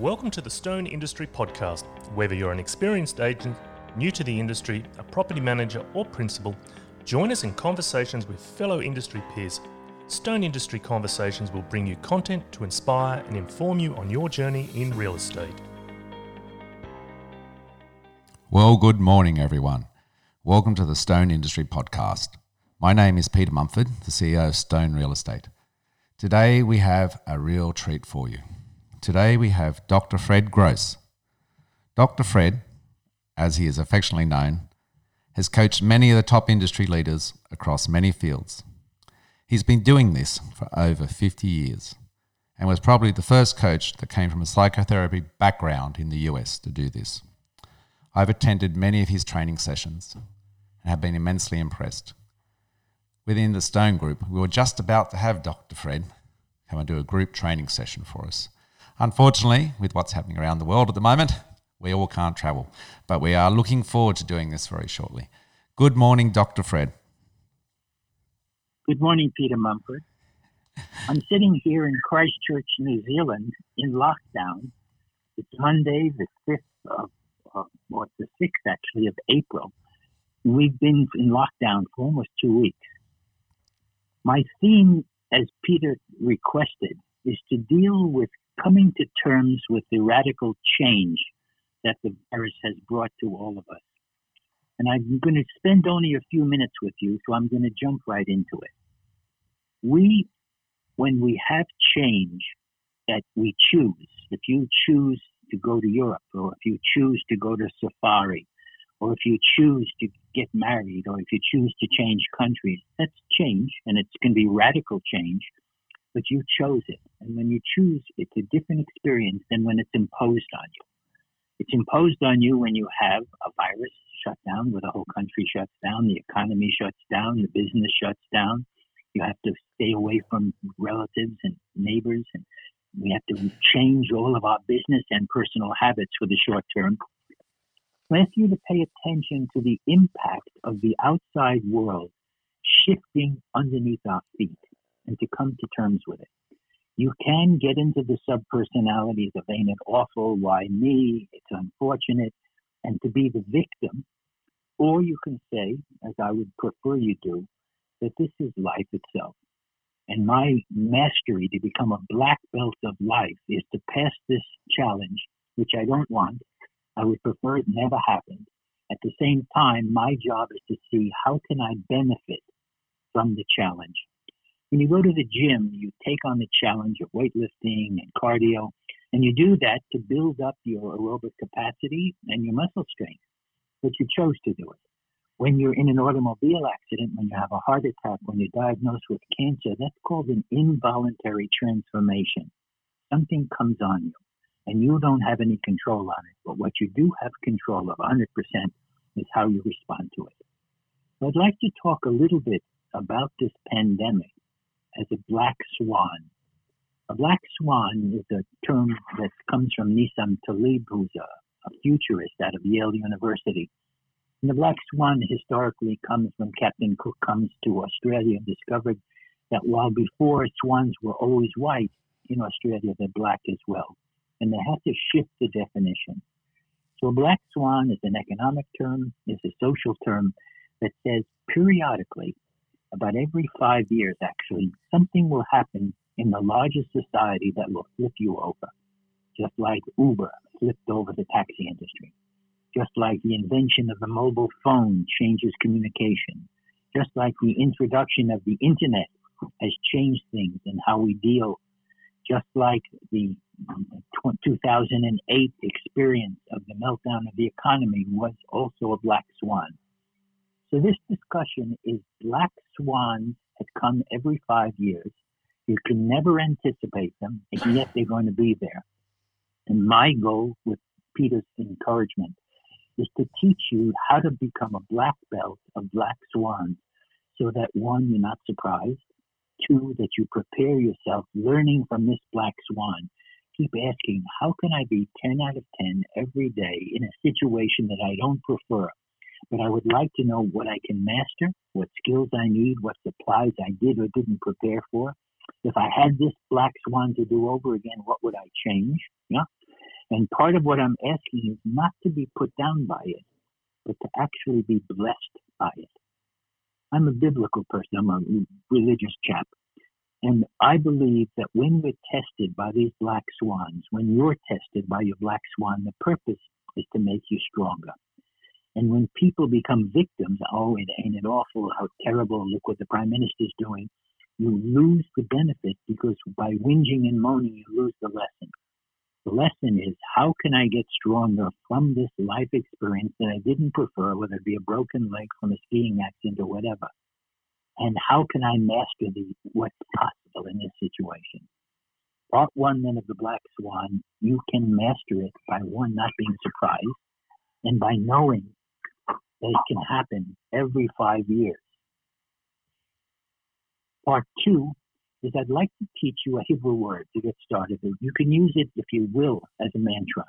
Welcome to the Stone Industry Podcast. Whether you're an experienced agent, new to the industry, a property manager, or principal, join us in conversations with fellow industry peers. Stone Industry Conversations will bring you content to inspire and inform you on your journey in real estate. Well, good morning, everyone. Welcome to the Stone Industry Podcast. My name is Peter Mumford, the CEO of Stone Real Estate. Today we have a real treat for you. Today we have Dr. Fred Gross. Dr. Fred, as he is affectionately known, has coached many of the top industry leaders across many fields. He's been doing this for over 50 years and was probably the first coach that came from a psychotherapy background in the US to do this. I've attended many of his training sessions and have been immensely impressed. Within the Stone Group, we were just about to have Dr. Fred come and do a group training session for us. Unfortunately, with what's happening around the world at the moment, we all can't travel, but we are looking forward to doing this very shortly. Good morning, Dr. Fred. Good morning, Peter Mumford. I'm sitting here in Christchurch, New Zealand, in lockdown. It's Monday, the 5th of, or the 6th actually, of April. We've been in lockdown for almost two weeks. My theme, as Peter requested, is to deal with coming to terms with the radical change that the virus has brought to all of us. And I'm going to spend only a few minutes with you, so I'm going to jump right into it. We, when we have change that we choose, if you choose to go to Europe, or if you choose to go to safari, or if you choose to get married, or if you choose to change countries, that's change, and going to be radical change but you chose it. And when you choose, it's a different experience than when it's imposed on you. It's imposed on you when you have a virus shut down, where the whole country shuts down, the economy shuts down, the business shuts down. You have to stay away from relatives and neighbors, and we have to change all of our business and personal habits for the short term. I ask you to pay attention to the impact of the outside world shifting underneath our feet and to come to terms with it. You can get into the subpersonalities of ain't it awful, why me, it's unfortunate, and to be the victim. Or you can say, as I would prefer you do, that this is life itself. And my mastery to become a black belt of life is to pass this challenge, which I don't want. I would prefer it never happened. At the same time, my job is to see how can I benefit from the challenge. When you go to the gym, you take on the challenge of weightlifting and cardio, and you do that to build up your aerobic capacity and your muscle strength, but you chose to do it. When you're in an automobile accident, when you have a heart attack, when you're diagnosed with cancer, that's called an involuntary transformation. Something comes on you, and you don't have any control on it. But what you do have control of 100% is how you respond to it. So I'd like to talk a little bit about this pandemic as a black swan. A black swan is a term that comes from Nassim Taleb, who's a, a futurist out of Yale University. And the black swan historically comes when Captain Cook comes to Australia and discovered that while before swans were always white, in Australia they're black as well. And they had to shift the definition. So a black swan is an economic term, is a social term that says periodically about every five years, actually, something will happen in the largest society that will flip you over, just like Uber flipped over the taxi industry, just like the invention of the mobile phone changes communication, just like the introduction of the internet has changed things and how we deal, just like the 2008 experience of the meltdown of the economy was also a black swan. So this discussion is black swans that come every five years. You can never anticipate them, and yet they're going to be there. And my goal with Peter's encouragement is to teach you how to become a black belt of black swans so that one, you're not surprised. Two, that you prepare yourself learning from this black swan. Keep asking, how can I be 10 out of 10 every day in a situation that I don't prefer? But I would like to know what I can master, what skills I need, what supplies I did or didn't prepare for. If I had this black swan to do over again, what would I change? Yeah. And part of what I'm asking is not to be put down by it, but to actually be blessed by it. I'm a biblical person, I'm a religious chap. And I believe that when we're tested by these black swans, when you're tested by your black swan, the purpose is to make you stronger. And when people become victims, oh, it ain't it awful, how terrible, look what the prime minister's doing, you lose the benefit because by whinging and moaning, you lose the lesson. The lesson is how can I get stronger from this life experience that I didn't prefer, whether it be a broken leg from a skiing accident or whatever? And how can I master the what's possible in this situation? Part one then of the Black Swan, you can master it by one, not being surprised, and by knowing it can happen every five years. Part two is I'd like to teach you a Hebrew word to get started. You can use it, if you will, as a mantra.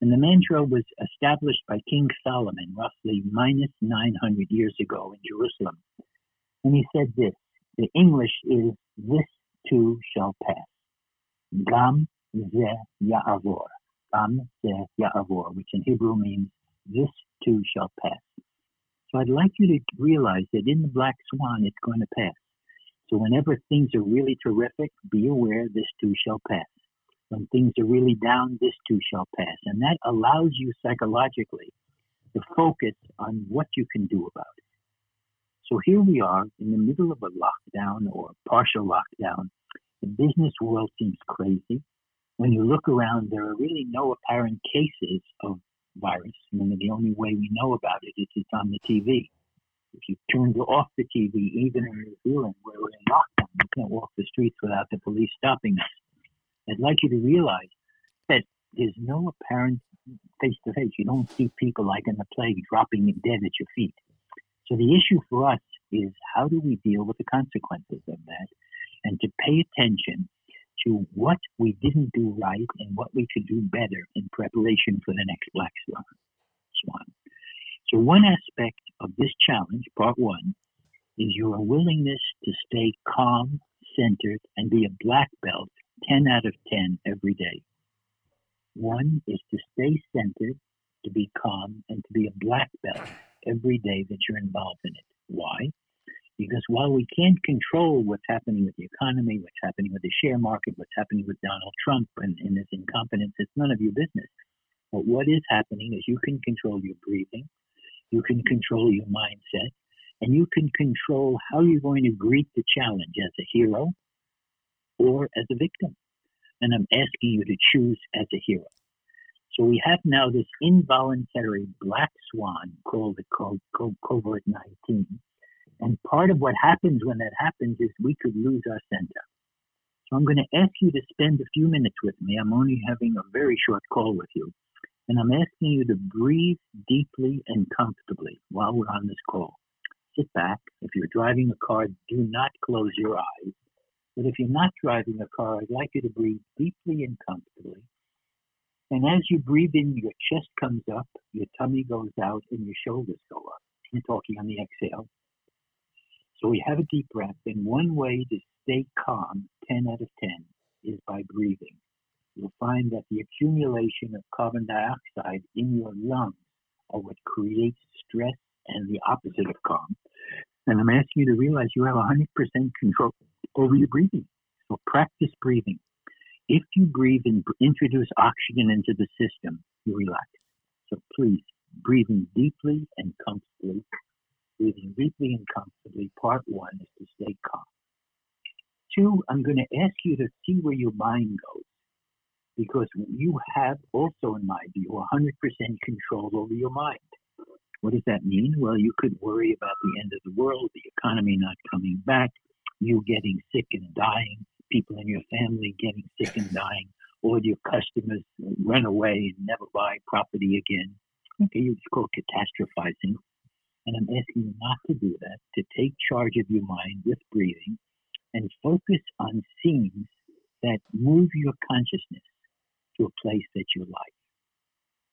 And the mantra was established by King Solomon roughly minus 900 years ago in Jerusalem. And he said this the English is, This too shall pass. Gam ze ya'avor. Gam ze ya'avor, which in Hebrew means, This too shall pass. So I'd like you to realize that in the Black Swan, it's going to pass. So whenever things are really terrific, be aware this too shall pass. When things are really down, this too shall pass. And that allows you psychologically to focus on what you can do about it. So here we are in the middle of a lockdown or partial lockdown. The business world seems crazy. When you look around, there are really no apparent cases of virus. I mean, the only way we know about it is it's on the TV. If you turn off the TV, even in New Zealand, where we're in lockdown, you can't walk the streets without the police stopping us. I'd like you to realize that there's no apparent face to face. You don't see people like in the plague dropping dead at your feet. So the issue for us is how do we deal with the consequences of that and to pay attention to what we didn't do right and what we could do better in preparation for the next black swan. So, one aspect of this challenge, part one, is your willingness to stay calm, centered, and be a black belt 10 out of 10 every day. One is to stay centered, to be calm, and to be a black belt every day that you're involved in it. Why? Because while we can't control what's happening with the economy, what's happening with the share market, what's happening with Donald Trump and, and his incompetence, it's none of your business. But what is happening is you can control your breathing, you can control your mindset, and you can control how you're going to greet the challenge as a hero or as a victim. And I'm asking you to choose as a hero. So we have now this involuntary black swan called the COVID 19. And part of what happens when that happens is we could lose our center. So I'm going to ask you to spend a few minutes with me. I'm only having a very short call with you. And I'm asking you to breathe deeply and comfortably while we're on this call. Sit back. If you're driving a car, do not close your eyes. But if you're not driving a car, I'd like you to breathe deeply and comfortably. And as you breathe in, your chest comes up, your tummy goes out, and your shoulders go up. I'm talking on the exhale. So we have a deep breath. And one way to stay calm, 10 out of 10, is by breathing you'll find that the accumulation of carbon dioxide in your lungs are what creates stress and the opposite of calm. And I'm asking you to realize you have 100% control over your breathing. So practice breathing. If you breathe and introduce oxygen into the system, you relax. So please, breathing deeply and comfortably. Breathing deeply and comfortably. Part one is to stay calm. Two, I'm going to ask you to see where your mind goes because you have also, in my view, 100% control over your mind. What does that mean? Well, you could worry about the end of the world, the economy not coming back, you getting sick and dying, people in your family getting sick and dying, or your customers run away and never buy property again. Mm-hmm. Okay, you just call catastrophizing. And I'm asking you not to do that, to take charge of your mind with breathing and focus on scenes that move your consciousness to a place that you like.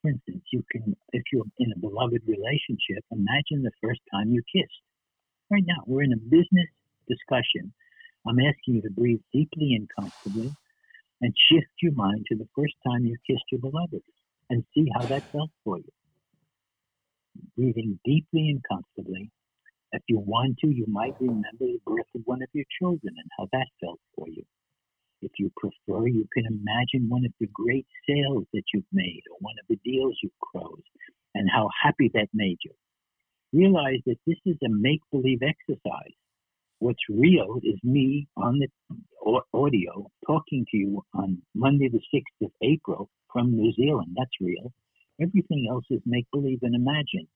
For instance, you can, if you're in a beloved relationship, imagine the first time you kissed. Right now, we're in a business discussion. I'm asking you to breathe deeply and comfortably and shift your mind to the first time you kissed your beloved and see how that felt for you. Breathing deeply and comfortably. If you want to, you might remember the birth of one of your children and how that felt for you. If you prefer, you can imagine one of the great sales that you've made or one of the deals you've closed and how happy that made you. Realize that this is a make believe exercise. What's real is me on the audio talking to you on Monday, the 6th of April from New Zealand. That's real. Everything else is make believe and imagine.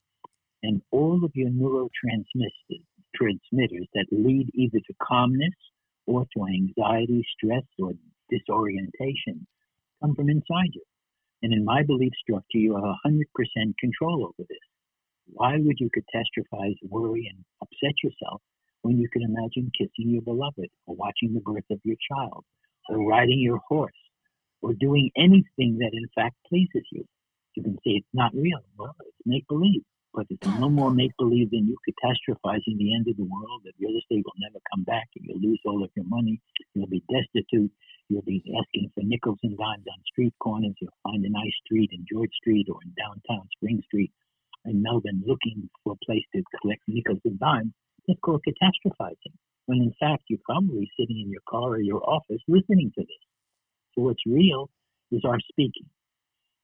And all of your neurotransmitters transmitters that lead either to calmness or to anxiety, stress, or disorientation come from inside you. And in my belief structure, you have 100% control over this. Why would you catastrophize, worry, and upset yourself when you can imagine kissing your beloved, or watching the birth of your child, or riding your horse, or doing anything that in fact pleases you? You can say it's not real. Well, it's make believe but it's no more make believe than you catastrophizing the end of the world that real estate will never come back and you'll lose all of your money. You'll be destitute. You'll be asking for nickels and dimes on street corners. You'll find a nice street in George Street or in downtown Spring Street in Melbourne looking for a place to collect nickels and dimes. It's called catastrophizing. When in fact you're probably sitting in your car or your office listening to this. So what's real is our speaking.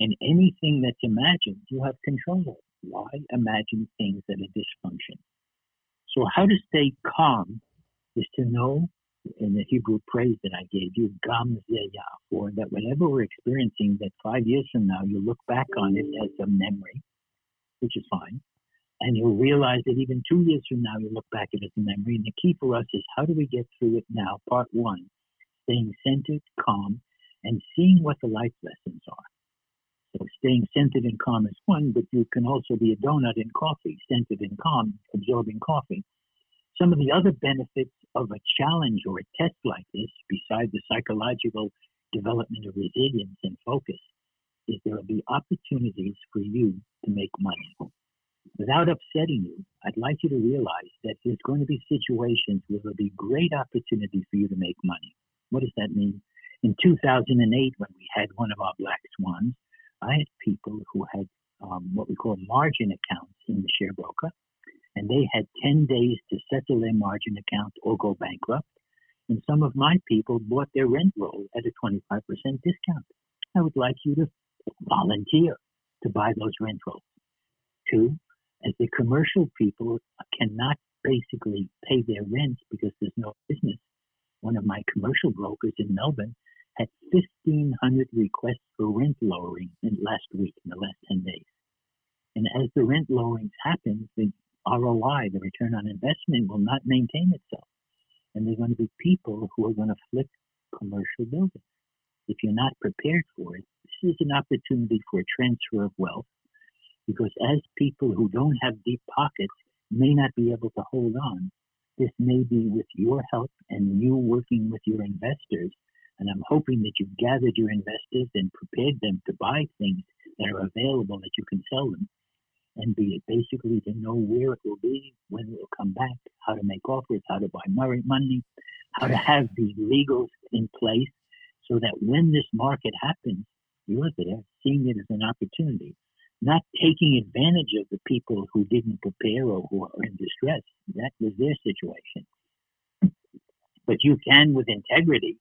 And anything that's imagined, you have control of. Why imagine things that are dysfunction? So, how to stay calm is to know in the Hebrew praise that I gave you, Gam for that whatever we're experiencing, that five years from now, you look back on it as a memory, which is fine. And you'll realize that even two years from now, you look back at it as a memory. And the key for us is how do we get through it now? Part one, staying centered, calm, and seeing what the life lessons are. Staying centered and calm is one, but you can also be a donut in coffee, centered and calm, absorbing coffee. Some of the other benefits of a challenge or a test like this, besides the psychological development of resilience and focus, is there will be opportunities for you to make money. Without upsetting you, I'd like you to realize that there's going to be situations where there'll be great opportunity for you to make money. What does that mean? In 2008, when we had one of our black swans, People who had um, what we call margin accounts in the share broker, and they had 10 days to settle their margin account or go bankrupt. And some of my people bought their rent roll at a 25% discount. I would like you to volunteer to buy those rent rolls. Two, as the commercial people cannot basically pay their rents because there's no business, one of my commercial brokers in Melbourne had 1,500 requests for rent lowering in last week, in the last 10 days. And as the rent lowerings happen, the ROI, the return on investment, will not maintain itself. And there's going to be people who are going to flip commercial buildings. If you're not prepared for it, this is an opportunity for a transfer of wealth because as people who don't have deep pockets may not be able to hold on, this may be with your help and you working with your investors and I'm hoping that you've gathered your investors and prepared them to buy things that are available that you can sell them and be it basically to know where it will be, when it will come back, how to make offers, how to buy money, how to have the legals in place so that when this market happens, you're there seeing it as an opportunity, not taking advantage of the people who didn't prepare or who are in distress. That was their situation. But you can, with integrity,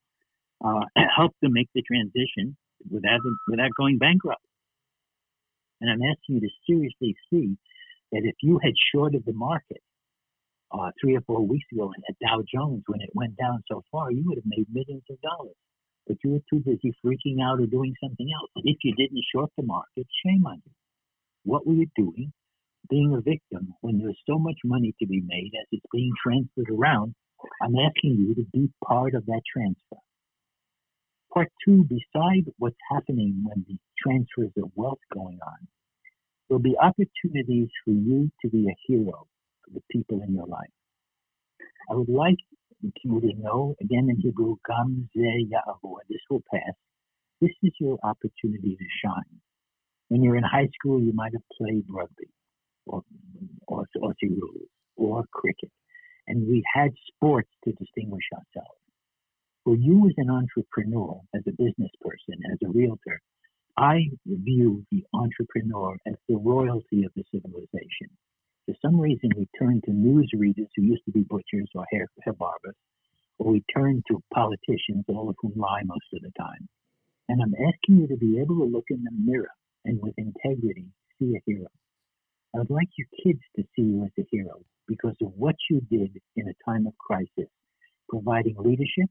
uh, help them make the transition without without going bankrupt. And I'm asking you to seriously see that if you had shorted the market uh, three or four weeks ago at Dow Jones when it went down so far, you would have made millions of dollars. But you were too busy freaking out or doing something else. If you didn't short the market, shame on you. What were you doing? Being a victim when there's so much money to be made as it's being transferred around. I'm asking you to be part of that transfer. Part two, beside what's happening when the transfers of wealth going on, there'll be opportunities for you to be a hero for the people in your life. I would like you to know, again in Hebrew, Gam this will pass. This is your opportunity to shine. When you're in high school, you might have played rugby or, or Aussie rules or cricket. And we had sports to distinguish ourselves. For you as an entrepreneur, as a business person, as a realtor, I view the entrepreneur as the royalty of the civilization. For some reason, we turn to newsreaders who used to be butchers or hair, hair barbers, or we turn to politicians, all of whom lie most of the time. And I'm asking you to be able to look in the mirror and with integrity see a hero. I would like your kids to see you as a hero because of what you did in a time of crisis, providing leadership,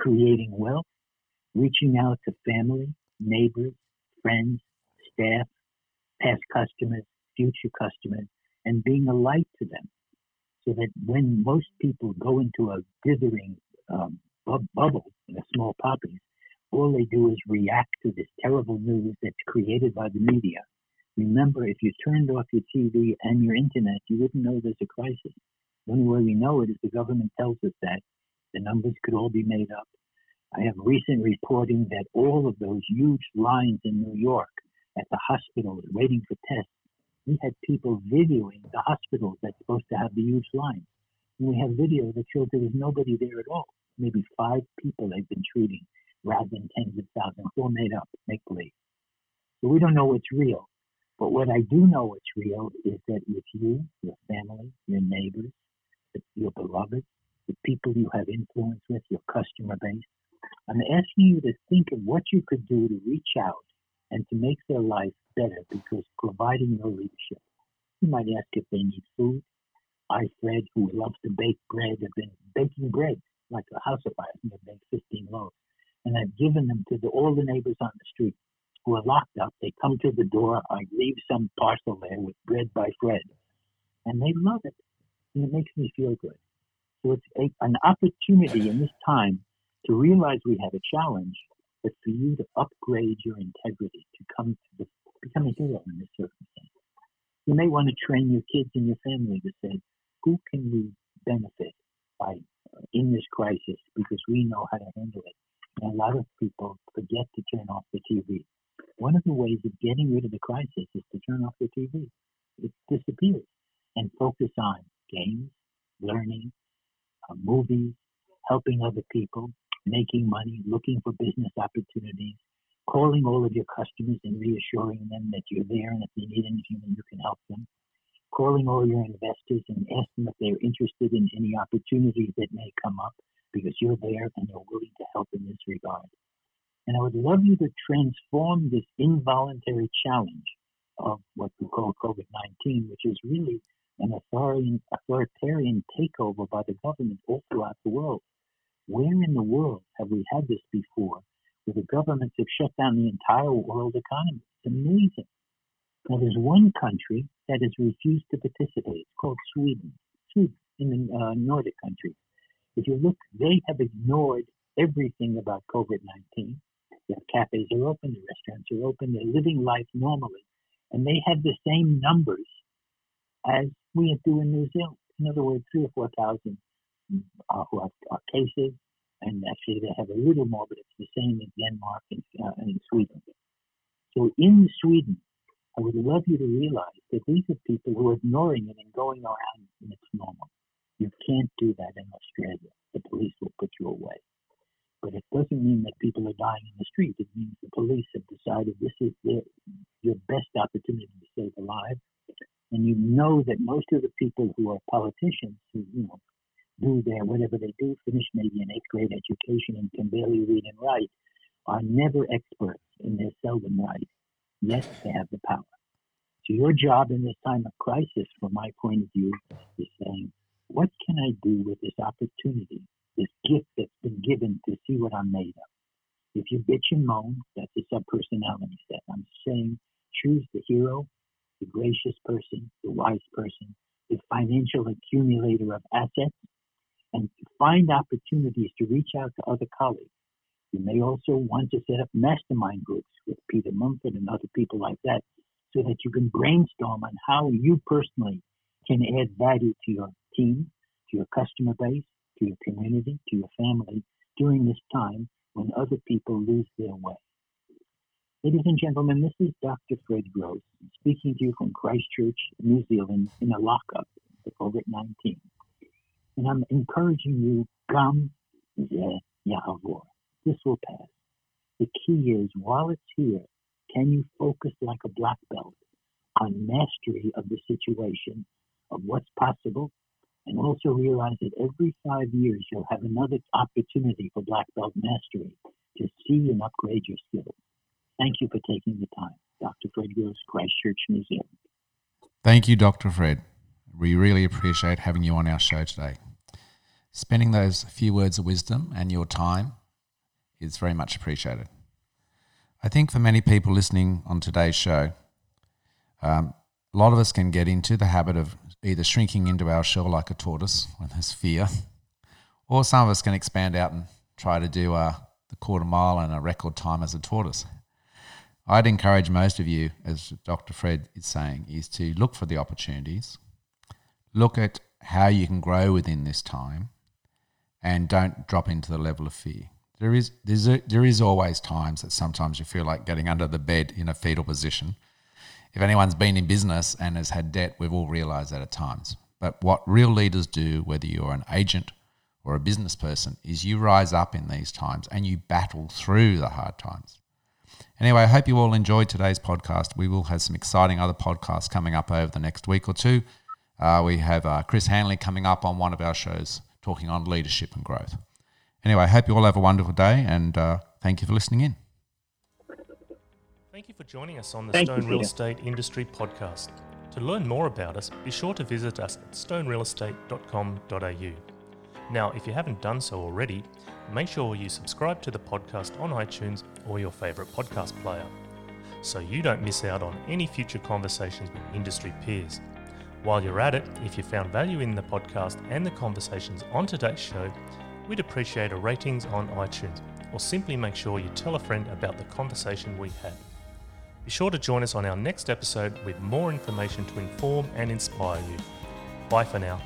creating wealth, reaching out to family, neighbors, friends, staff, past customers, future customers, and being a light to them. So that when most people go into a dithering um, bu- bubble, a small poppies, all they do is react to this terrible news that's created by the media. Remember, if you turned off your TV and your internet, you wouldn't know there's a crisis. The only way we know it is the government tells us that. The numbers could all be made up. I have recent reporting that all of those huge lines in New York at the hospitals waiting for tests, we had people videoing the hospitals that's supposed to have the huge lines. And we have video that shows there was nobody there at all. Maybe five people they've been treating rather than tens of thousands, all made up, make believe. So we don't know what's real. But what I do know what's real is that with you, your family, your neighbors, your beloved, the people you have influence with, your customer base, I'm asking you to think of what you could do to reach out and to make their life better because providing your leadership. You might ask if they need food. I, Fred, who loves to bake bread, have been baking bread like a house of fire. I've baked 15 loaves and I've given them to the, all the neighbors on the street who are locked up. They come to the door. I leave some parcel there with bread by Fred, and they love it, and it makes me feel good. So it's a, an opportunity in this time to realize we have a challenge, but for you to upgrade your integrity to come to the, become a hero in this circumstance. You may want to train your kids and your family to say, who can we benefit by uh, in this crisis because we know how to handle it and a lot of people forget to turn off the TV. One of the ways of getting rid of the crisis is to turn off the TV. It disappears and focus on games, learning, movies, helping other people, making money, looking for business opportunities, calling all of your customers and reassuring them that you're there and if they need anything, you can help them. Calling all your investors and ask them if they're interested in any opportunities that may come up because you're there and you're willing to help in this regard. And I would love you to transform this involuntary challenge of what we call COVID 19, which is really an authoritarian, authoritarian takeover by the government all throughout the world. Where in the world have we had this before, where the governments have shut down the entire world economy? It's amazing. Now, there's one country that has refused to participate. It's called Sweden. Sweden, in the uh, Nordic countries. If you look, they have ignored everything about COVID 19. Their cafes are open, the restaurants are open, they're living life normally. And they have the same numbers as we do in New Zealand. In other words, three or 4,000 uh, who have uh, cases. And actually, they have a little more, but it's the same in Denmark and, uh, and in Sweden. So in Sweden, I would love you to realize that these are people who are ignoring it and going around and it's normal. You can't do that in Australia. The police will put you away. But it doesn't mean that people are dying in the street. It means the police have decided this is their, your best opportunity to save a life. And you know that most of the people who are politicians, who you know, do their whatever they do, finish maybe an eighth grade education and can barely read and write, are never experts and they're seldom right. Yet they have the power. So your job in this time of crisis, from my point of view, is saying, what can I do with this opportunity, this gift that's been given to see what I'm made of? If you bitch and moan, that's a subpersonality set. I'm saying choose the hero, the gracious person, the wise person, the financial accumulator of assets, and to find opportunities to reach out to other colleagues. You may also want to set up mastermind groups with Peter Mumford and other people like that so that you can brainstorm on how you personally can add value to your team, to your customer base, to your community, to your family during this time when other people lose their way. Ladies and gentlemen, this is Dr. Fred Gross speaking to you from Christchurch, New Zealand, in a lockup for COVID 19. And I'm encouraging you come, yeah, Yahavor. This will pass. The key is while it's here, can you focus like a black belt on mastery of the situation, of what's possible, and also realize that every five years you'll have another opportunity for black belt mastery to see and upgrade your skills. Thank you for taking the time. Dr. Fred Gross, Christchurch, New Zealand. Thank you, Dr. Fred. We really appreciate having you on our show today. Spending those few words of wisdom and your time is very much appreciated. I think for many people listening on today's show, um, a lot of us can get into the habit of either shrinking into our shell like a tortoise when there's fear, or some of us can expand out and try to do uh, the quarter mile in a record time as a tortoise. I'd encourage most of you, as Dr. Fred is saying, is to look for the opportunities, look at how you can grow within this time, and don't drop into the level of fear. There is there's a, there is always times that sometimes you feel like getting under the bed in a fetal position. If anyone's been in business and has had debt, we've all realised that at times. But what real leaders do, whether you're an agent or a business person, is you rise up in these times and you battle through the hard times. Anyway, I hope you all enjoyed today's podcast. We will have some exciting other podcasts coming up over the next week or two. Uh, we have uh, Chris Hanley coming up on one of our shows talking on leadership and growth. Anyway, I hope you all have a wonderful day and uh, thank you for listening in. Thank you for joining us on the Thank Stone you, Real Peter. Estate Industry Podcast. To learn more about us, be sure to visit us at stonerealestate.com.au. Now, if you haven't done so already, make sure you subscribe to the podcast on iTunes or your favourite podcast player so you don't miss out on any future conversations with industry peers. While you're at it, if you found value in the podcast and the conversations on today's show, we'd appreciate a ratings on iTunes or simply make sure you tell a friend about the conversation we had. Be sure to join us on our next episode with more information to inform and inspire you. Bye for now.